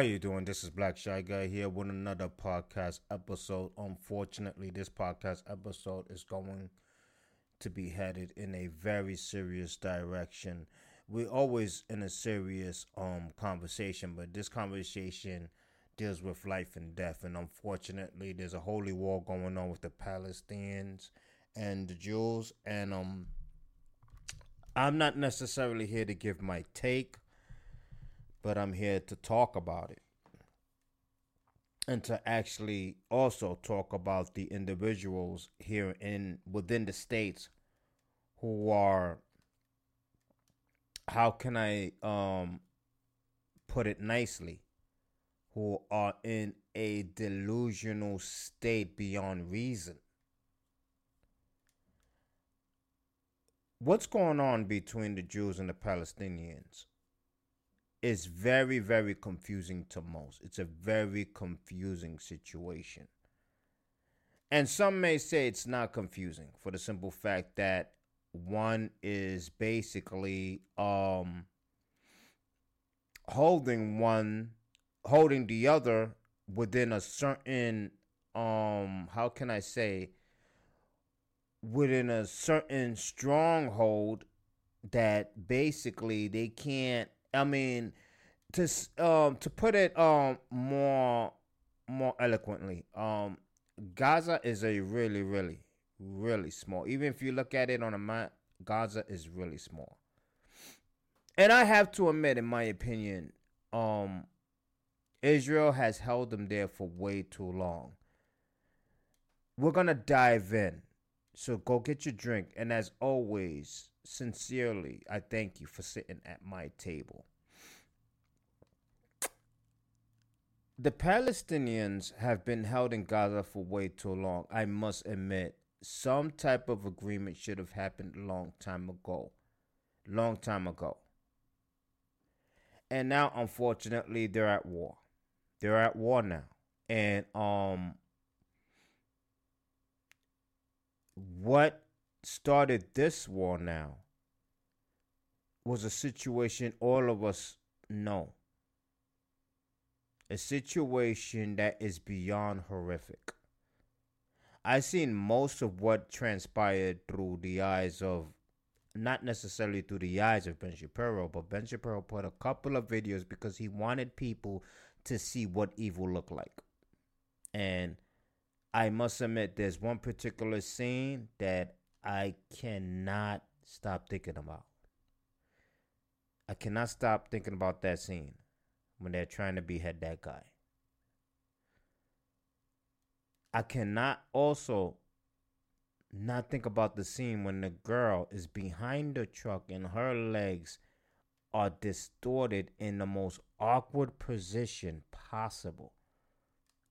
How you doing? This is Black Shy Guy here with another podcast episode. Unfortunately, this podcast episode is going to be headed in a very serious direction. We're always in a serious um conversation, but this conversation deals with life and death. And unfortunately, there's a holy war going on with the Palestinians and the Jews. And um, I'm not necessarily here to give my take but I'm here to talk about it and to actually also talk about the individuals here in within the states who are how can I um put it nicely who are in a delusional state beyond reason. What's going on between the Jews and the Palestinians? Is very, very confusing to most. It's a very confusing situation. And some may say it's not confusing for the simple fact that one is basically um holding one holding the other within a certain um how can I say within a certain stronghold that basically they can't I mean, to um to put it um more more eloquently, um Gaza is a really really really small. Even if you look at it on a map, Gaza is really small. And I have to admit, in my opinion, um, Israel has held them there for way too long. We're gonna dive in. So go get your drink. And as always, sincerely, I thank you for sitting at my table. The Palestinians have been held in Gaza for way too long. I must admit, some type of agreement should have happened a long time ago. Long time ago. And now, unfortunately, they're at war. They're at war now. And um what started this war now was a situation all of us know. A situation that is beyond horrific. I've seen most of what transpired through the eyes of, not necessarily through the eyes of Ben Shapiro, but Ben Shapiro put a couple of videos because he wanted people to see what evil looked like. And I must admit, there's one particular scene that I cannot stop thinking about. I cannot stop thinking about that scene when they're trying to behead that guy. I cannot also not think about the scene when the girl is behind the truck and her legs are distorted in the most awkward position possible.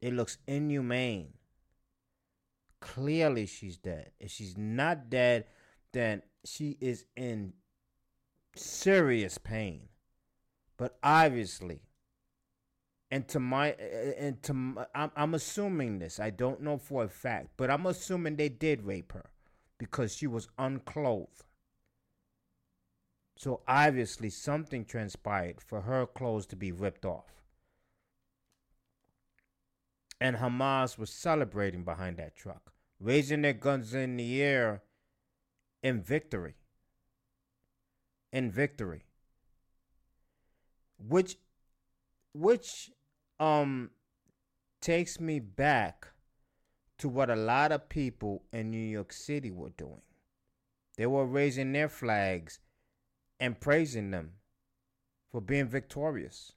It looks inhumane. Clearly, she's dead. If she's not dead, then she is in serious pain. But obviously, and to my and to my, I'm, I'm assuming this. I don't know for a fact, but I'm assuming they did rape her because she was unclothed. So obviously, something transpired for her clothes to be ripped off and Hamas was celebrating behind that truck, raising their guns in the air in victory. In victory. Which which um takes me back to what a lot of people in New York City were doing. They were raising their flags and praising them for being victorious.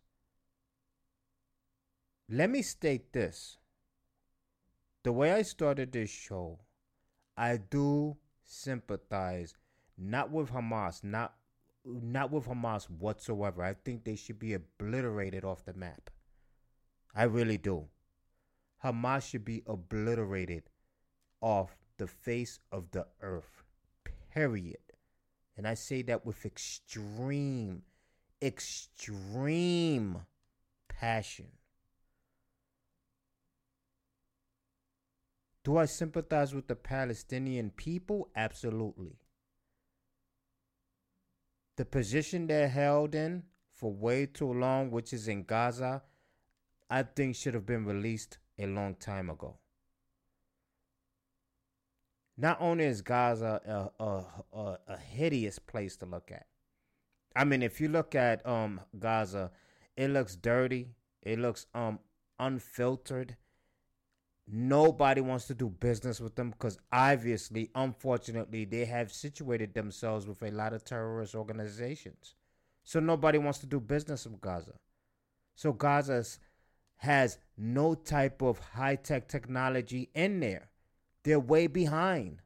Let me state this. The way I started this show, I do sympathize not with Hamas, not not with Hamas whatsoever. I think they should be obliterated off the map. I really do. Hamas should be obliterated off the face of the earth. Period. And I say that with extreme, extreme passion. Do I sympathize with the Palestinian people? Absolutely. The position they're held in for way too long, which is in Gaza, I think should have been released a long time ago. Not only is Gaza a, a, a, a hideous place to look at, I mean, if you look at um Gaza, it looks dirty. It looks um unfiltered. Nobody wants to do business with them because obviously, unfortunately, they have situated themselves with a lot of terrorist organizations. So nobody wants to do business with Gaza. So Gaza has no type of high tech technology in there. They're way behind.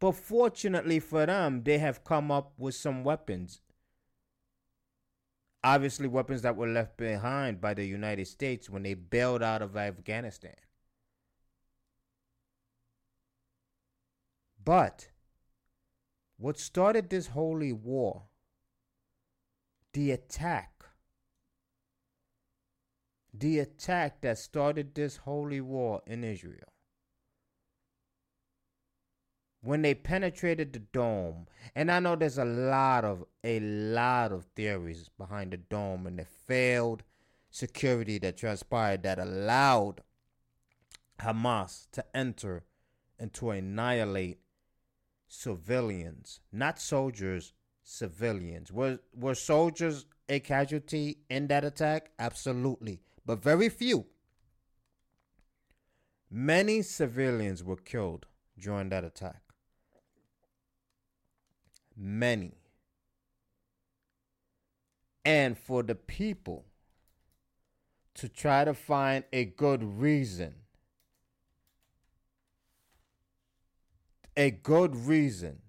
But fortunately for them, they have come up with some weapons. Obviously, weapons that were left behind by the United States when they bailed out of Afghanistan. But what started this holy war, the attack, the attack that started this holy war in Israel, when they penetrated the dome, and I know there's a lot of a lot of theories behind the dome and the failed security that transpired that allowed Hamas to enter and to annihilate civilians, not soldiers, civilians. Were were soldiers a casualty in that attack? Absolutely, but very few. Many civilians were killed during that attack many. And for the people to try to find a good reason, a good reason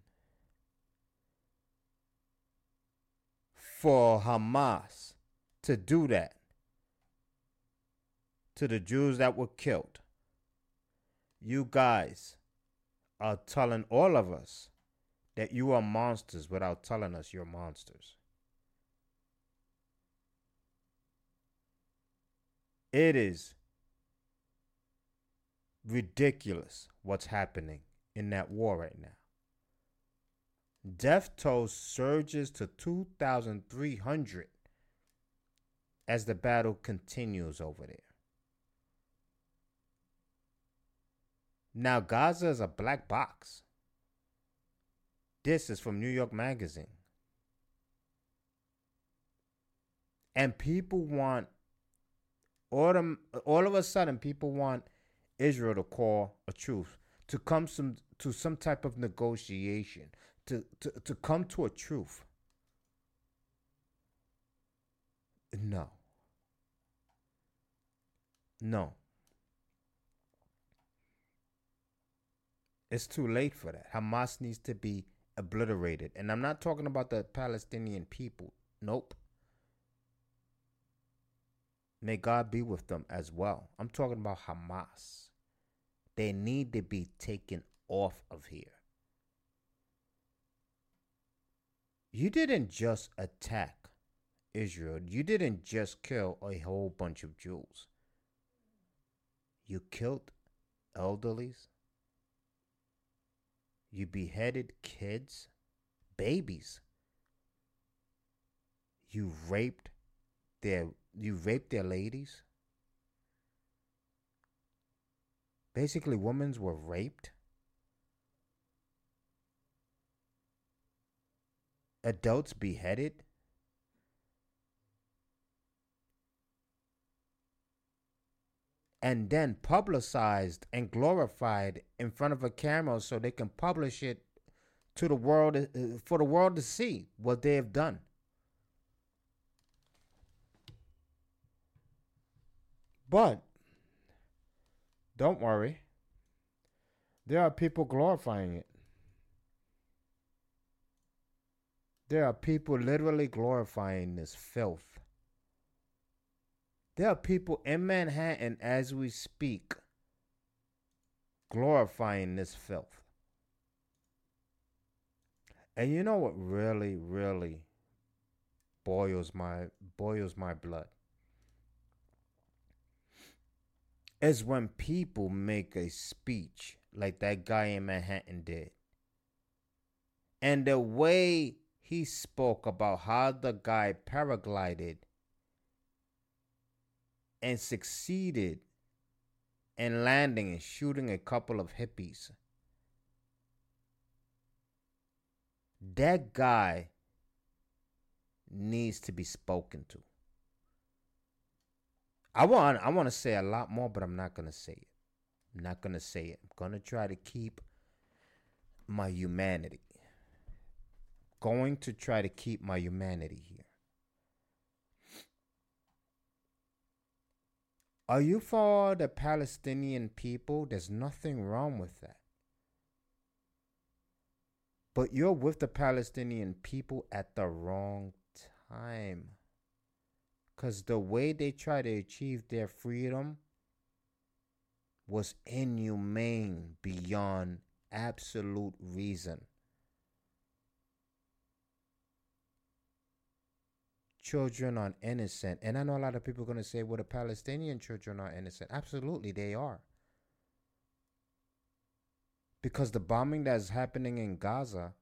for Hamas to do that to the Jews that were killed. You guys are telling all of us that you are monsters without telling us you're monsters. It is ridiculous what's happening in that war right now. Death toll surges to 2,300 as the battle continues over there. Now, Gaza is a black box. This is from New York Magazine. And people want all, of a sudden people want Israel to call a truce, to come some to some type of negotiation, to, to, to come to a truth. No. No. It's too late for that. Hamas needs to be obliterated. And I'm not talking about the Palestinian people. Nope. May God be with them as well. I'm talking about Hamas. They need to be taken off of here. You didn't just attack Israel, you didn't just kill a whole bunch of Jews. You killed elderlies, you beheaded kids, babies. You raped their you raped their ladies. Basically, women were raped. Adults beheaded. And then publicized and glorified in front of a camera so they can publish it to the world uh, for the world to see what they have done. But don't worry. There are people glorifying it. There are people literally glorifying this filth. There are people in Manhattan as we speak glorifying this filth. And you know what really, really boils my boils my blood? Is when people make a speech like that guy in Manhattan did. And the way he spoke about how the guy paraglided and succeeded in landing and shooting a couple of hippies. That guy needs to be spoken to. I want I want to say a lot more, but I'm not gonna say it. I'm not gonna say it. I'm gonna try to keep my humanity. Going to try to keep my humanity here. Are you for the Palestinian people? There's nothing wrong with that. But you're with the Palestinian people at the wrong time. Because the way they try to achieve their freedom was inhumane beyond absolute reason. Children are innocent. And I know a lot of people are going to say, well, the Palestinian children are innocent. Absolutely, they are. Because the bombing that's happening in Gaza,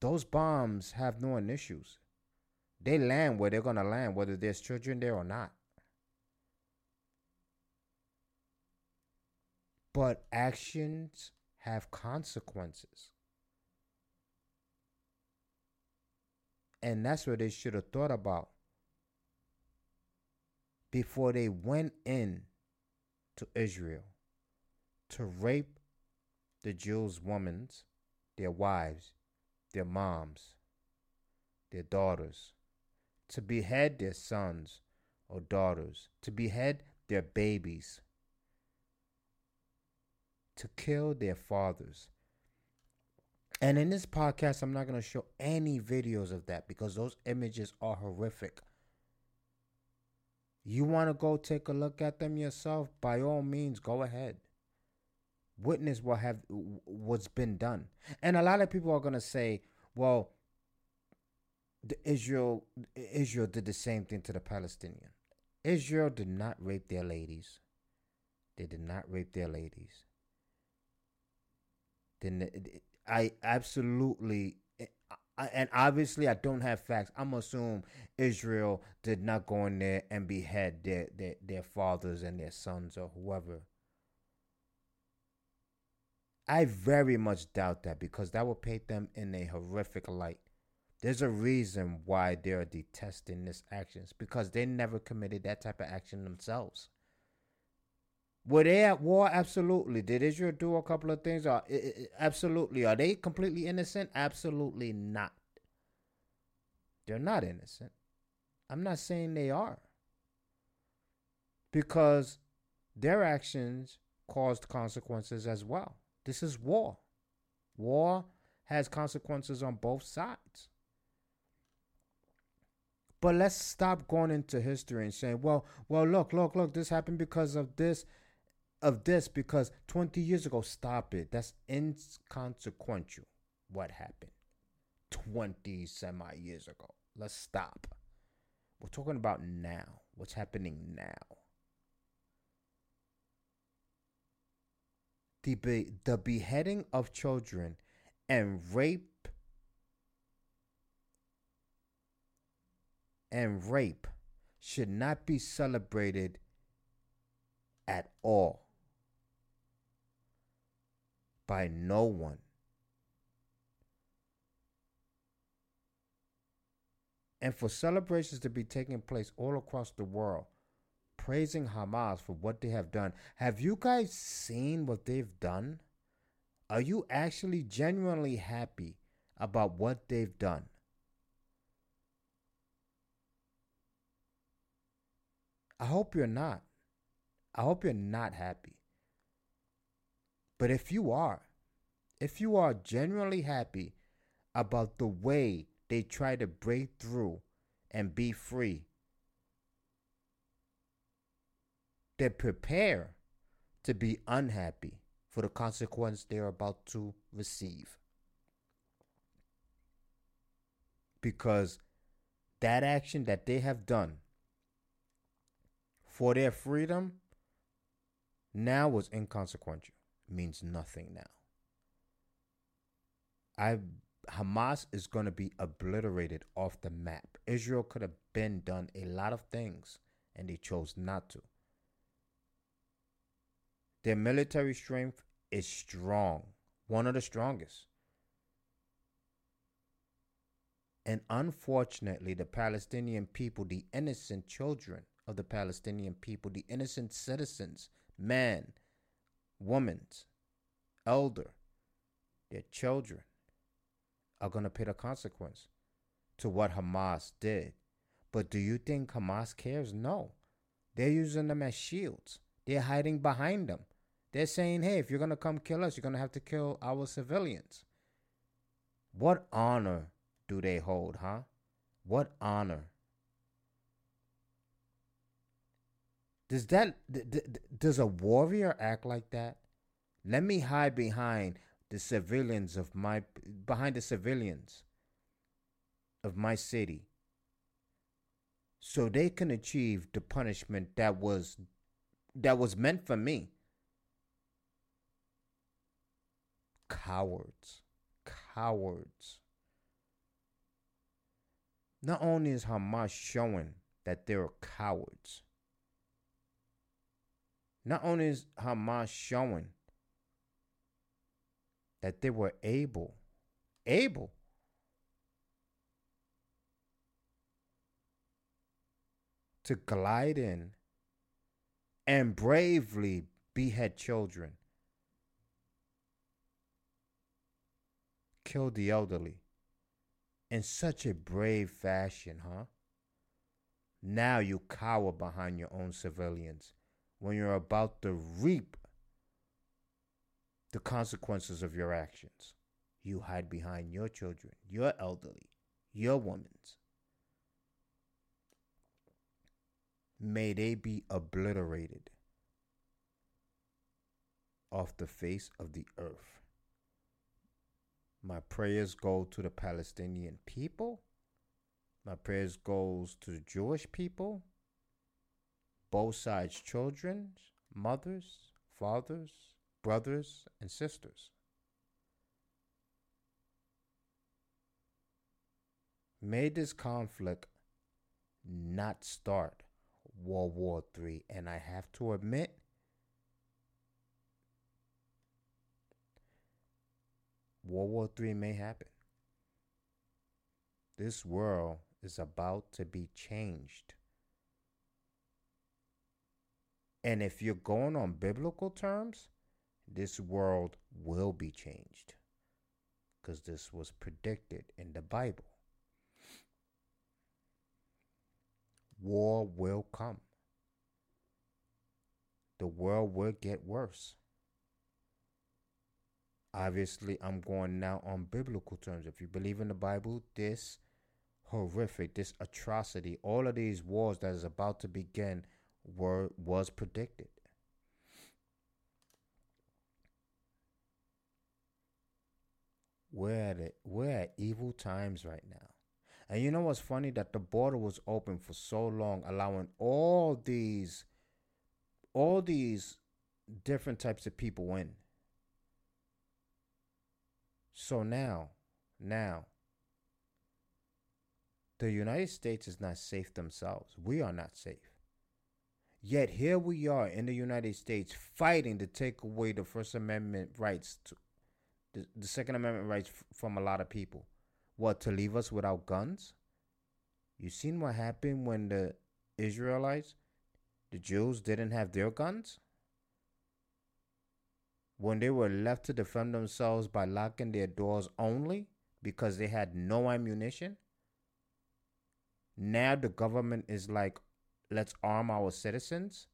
those bombs have no issues. They land where they're going to land, whether there's children there or not. But actions have consequences. And that's what they should have thought about before they went in to Israel to rape the Jews' women, their wives, their moms, their daughters, to behead their sons or daughters, to behead their babies, to kill their fathers. And in this podcast, I'm not going to show any videos of that because those images are horrific. You want to go take a look at them yourself? By all means, go ahead. Witness what have what's been done. And a lot of people are going to say, well, the Israel Israel did the same thing to the Palestinian. Israel did not rape their ladies. They did not rape their ladies. Then I absolutely eh, and obviously I don't have facts. I'm assume Israel did not go in there and behead their, their their fathers and their sons or whoever. I very much doubt that because that would paint them in a horrific light. There's a reason why they're detesting this actions because they never committed that type of action themselves. Were they at war? Absolutely. Did Israel do a couple of things? Absolutely. Are they completely innocent? Absolutely not. They're not innocent. I'm not saying they are. Because their actions caused consequences as well. This is war. War has consequences on both sides. But let's stop going into history and saying, well, well, look, look, look, this happened because of this of this because 20 years ago, stop it. That's inconsequential what happened 20 semi years ago. Let's stop. We're talking about now. What's happening now? The, be- the beheading of children and rape and rape should not be celebrated at all by no one. And for celebrations to be taking place all across the world, praising Hamas for what they have done. Have you guys seen what they've done? Are you actually genuinely happy about what they've done? I hope you're not. I hope you're not happy. But if you are, if you are genuinely happy about the way they try to break through and be free, then prepare to be unhappy for the consequence they're about to receive. Because that action that they have done for their freedom now was inconsequential means nothing now. I Hamas is going to be obliterated off the map. Israel could have been done a lot of things and they chose not to. Their military strength is strong, one of the strongest. And unfortunately, the Palestinian people, the innocent children of the Palestinian people, the innocent citizens, man, women, elder, their children, are going to pay the consequence to what Hamas did. But do you think Hamas cares? No. They're using them as shields. They're hiding behind them. They're saying, hey, if you're going to come kill us, you're going to have to kill our civilians. What honor do they hold, huh? What honor? Does that does a warrior act like that? Let me hide behind the civilians of my behind the civilians of my city so they can achieve the punishment that was that was meant for me. Cowards. Cowards. Not only is Hamas showing that they're cowards not only is Hamas showing that they were able, able to glide in and bravely behead children, kill the elderly in such a brave fashion, huh? Now you cower behind your own civilians when you're about to reap the consequences of your actions. You hide behind your children, your elderly, your women's. May they be obliterated off the face of the earth. My prayers go to the Palestinian people. My prayers goes to the Jewish people. Both sides children, mothers, fathers, brothers and sisters. May this conflict not start World War III. And I have to admit, World War III may happen. This world is about to be changed. And if you're going on biblical terms, this world will be changed because this was predicted in the Bible. War will come. The world will get worse. Obviously, I'm going now on biblical terms. If you believe in the Bible, this horrific, this atrocity, all of these wars that is about to begin were was predicted. we're at it. We're at evil times right now. And you know what's funny? That the border was open for so long, allowing all these, all these different types of people in. So now, now, the United States is not safe themselves. We are not safe. Yet here we are in the United States fighting to take away the First Amendment rights to, the, the Second Amendment rights f- from a lot of people. What, to leave us without guns? You seen what happened when the Israelites, the Jews, didn't have their guns? When they were left to defend themselves by locking their doors only because they had no ammunition? Now the government is like, let's arm our citizens.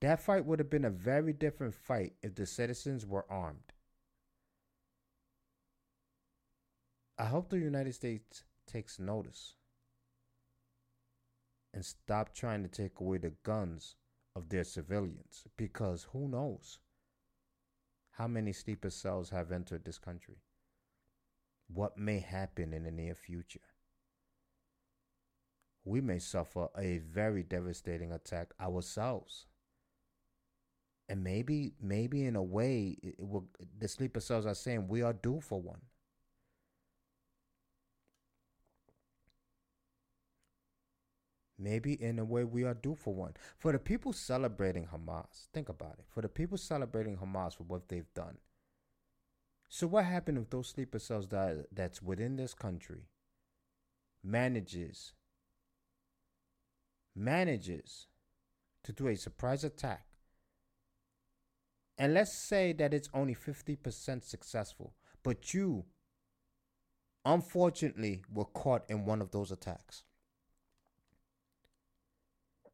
That fight would have been a very different fight if the citizens were armed. I hope the United States takes notice and stop trying to take away the guns of their civilians because who knows how many sleeper cells have entered this country? What may happen in the near future? We may suffer a very devastating attack ourselves and maybe maybe in a way it will, the sleeper cells are saying we are due for one Maybe in a way we are due for one. For the people celebrating Hamas, think about it. For the people celebrating Hamas for what they've done. So what happened if those sleeper cells that that's within this country manages manages to do a surprise attack and let's say that it's only 50% successful, but you unfortunately were caught in one of those attacks.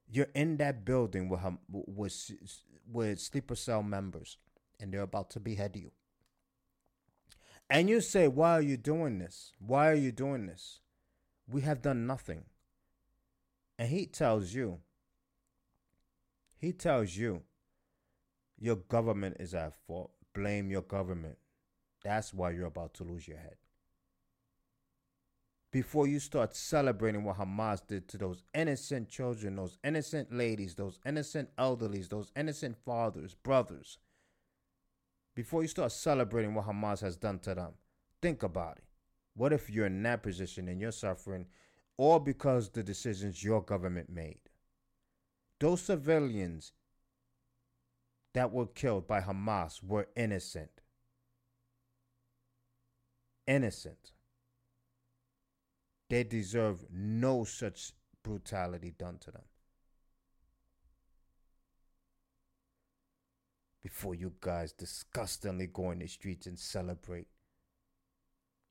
You're in that building with, with, with sleeper cell members, and they're about to behead you. And you say, Why are you doing this? Why are you doing this? We have done nothing. And he tells you, he tells you, your government is at fault. Blame your government. That's why you're about to lose your head. Before you start celebrating what Hamas did to those innocent children, those innocent ladies, those innocent elderlies, those innocent fathers, brothers, before you start celebrating what Hamas has done to them, think about it. What if you're in that position and you're suffering all because the decisions your government made? Those civilians that were killed by Hamas were innocent. Innocent. They deserve no such brutality done to them. Before you guys disgustingly go in the streets and celebrate.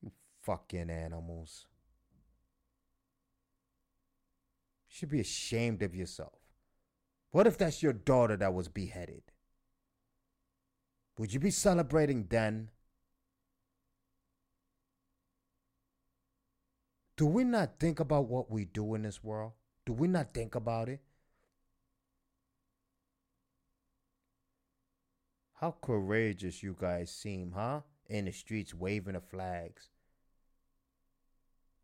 You fucking animals. You should be ashamed of yourself. What if that's your daughter that was beheaded? Would you be celebrating then? Do we not think about what we do in this world? Do we not think about it? How courageous you guys seem, huh? In the streets waving the flags.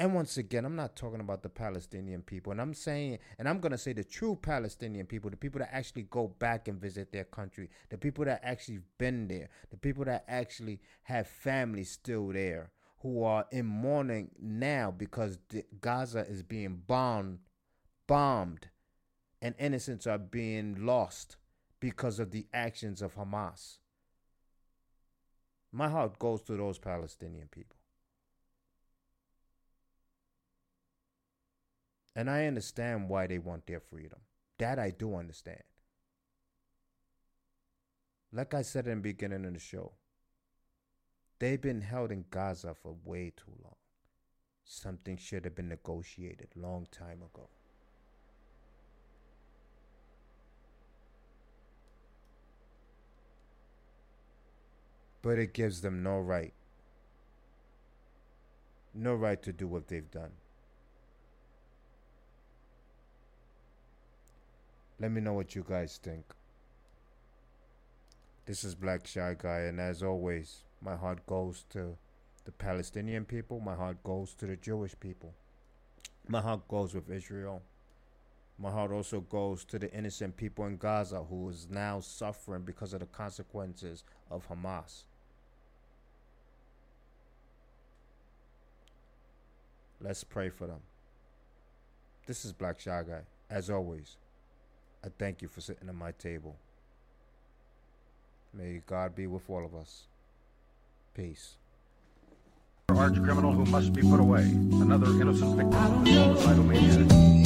And once again, I'm not talking about the Palestinian people. And I'm saying, and I'm going to say the true Palestinian people, the people that actually go back and visit their country, the people that actually been there, the people that actually have families still there, who are in mourning now because Gaza is being bombed, bombed, and innocents are being lost because of the actions of Hamas. My heart goes to those Palestinian people. And I understand why they want their freedom. That I do understand. Like I said in the beginning of the show, they've been held in Gaza for way too long. Something should have been negotiated long time ago. But it gives them no right. No right to do what they've done. Let me know what you guys think. This is Black Shy Guy, and as always, my heart goes to the Palestinian people, my heart goes to the Jewish people, my heart goes with Israel. My heart also goes to the innocent people in Gaza who is now suffering because of the consequences of Hamas. Let's pray for them. This is Black Shy Guy, as always. I thank you for sitting at my table. May God be with all of us. Peace. Arch criminal who must be put away. Another innocent victim of homicidal maniac.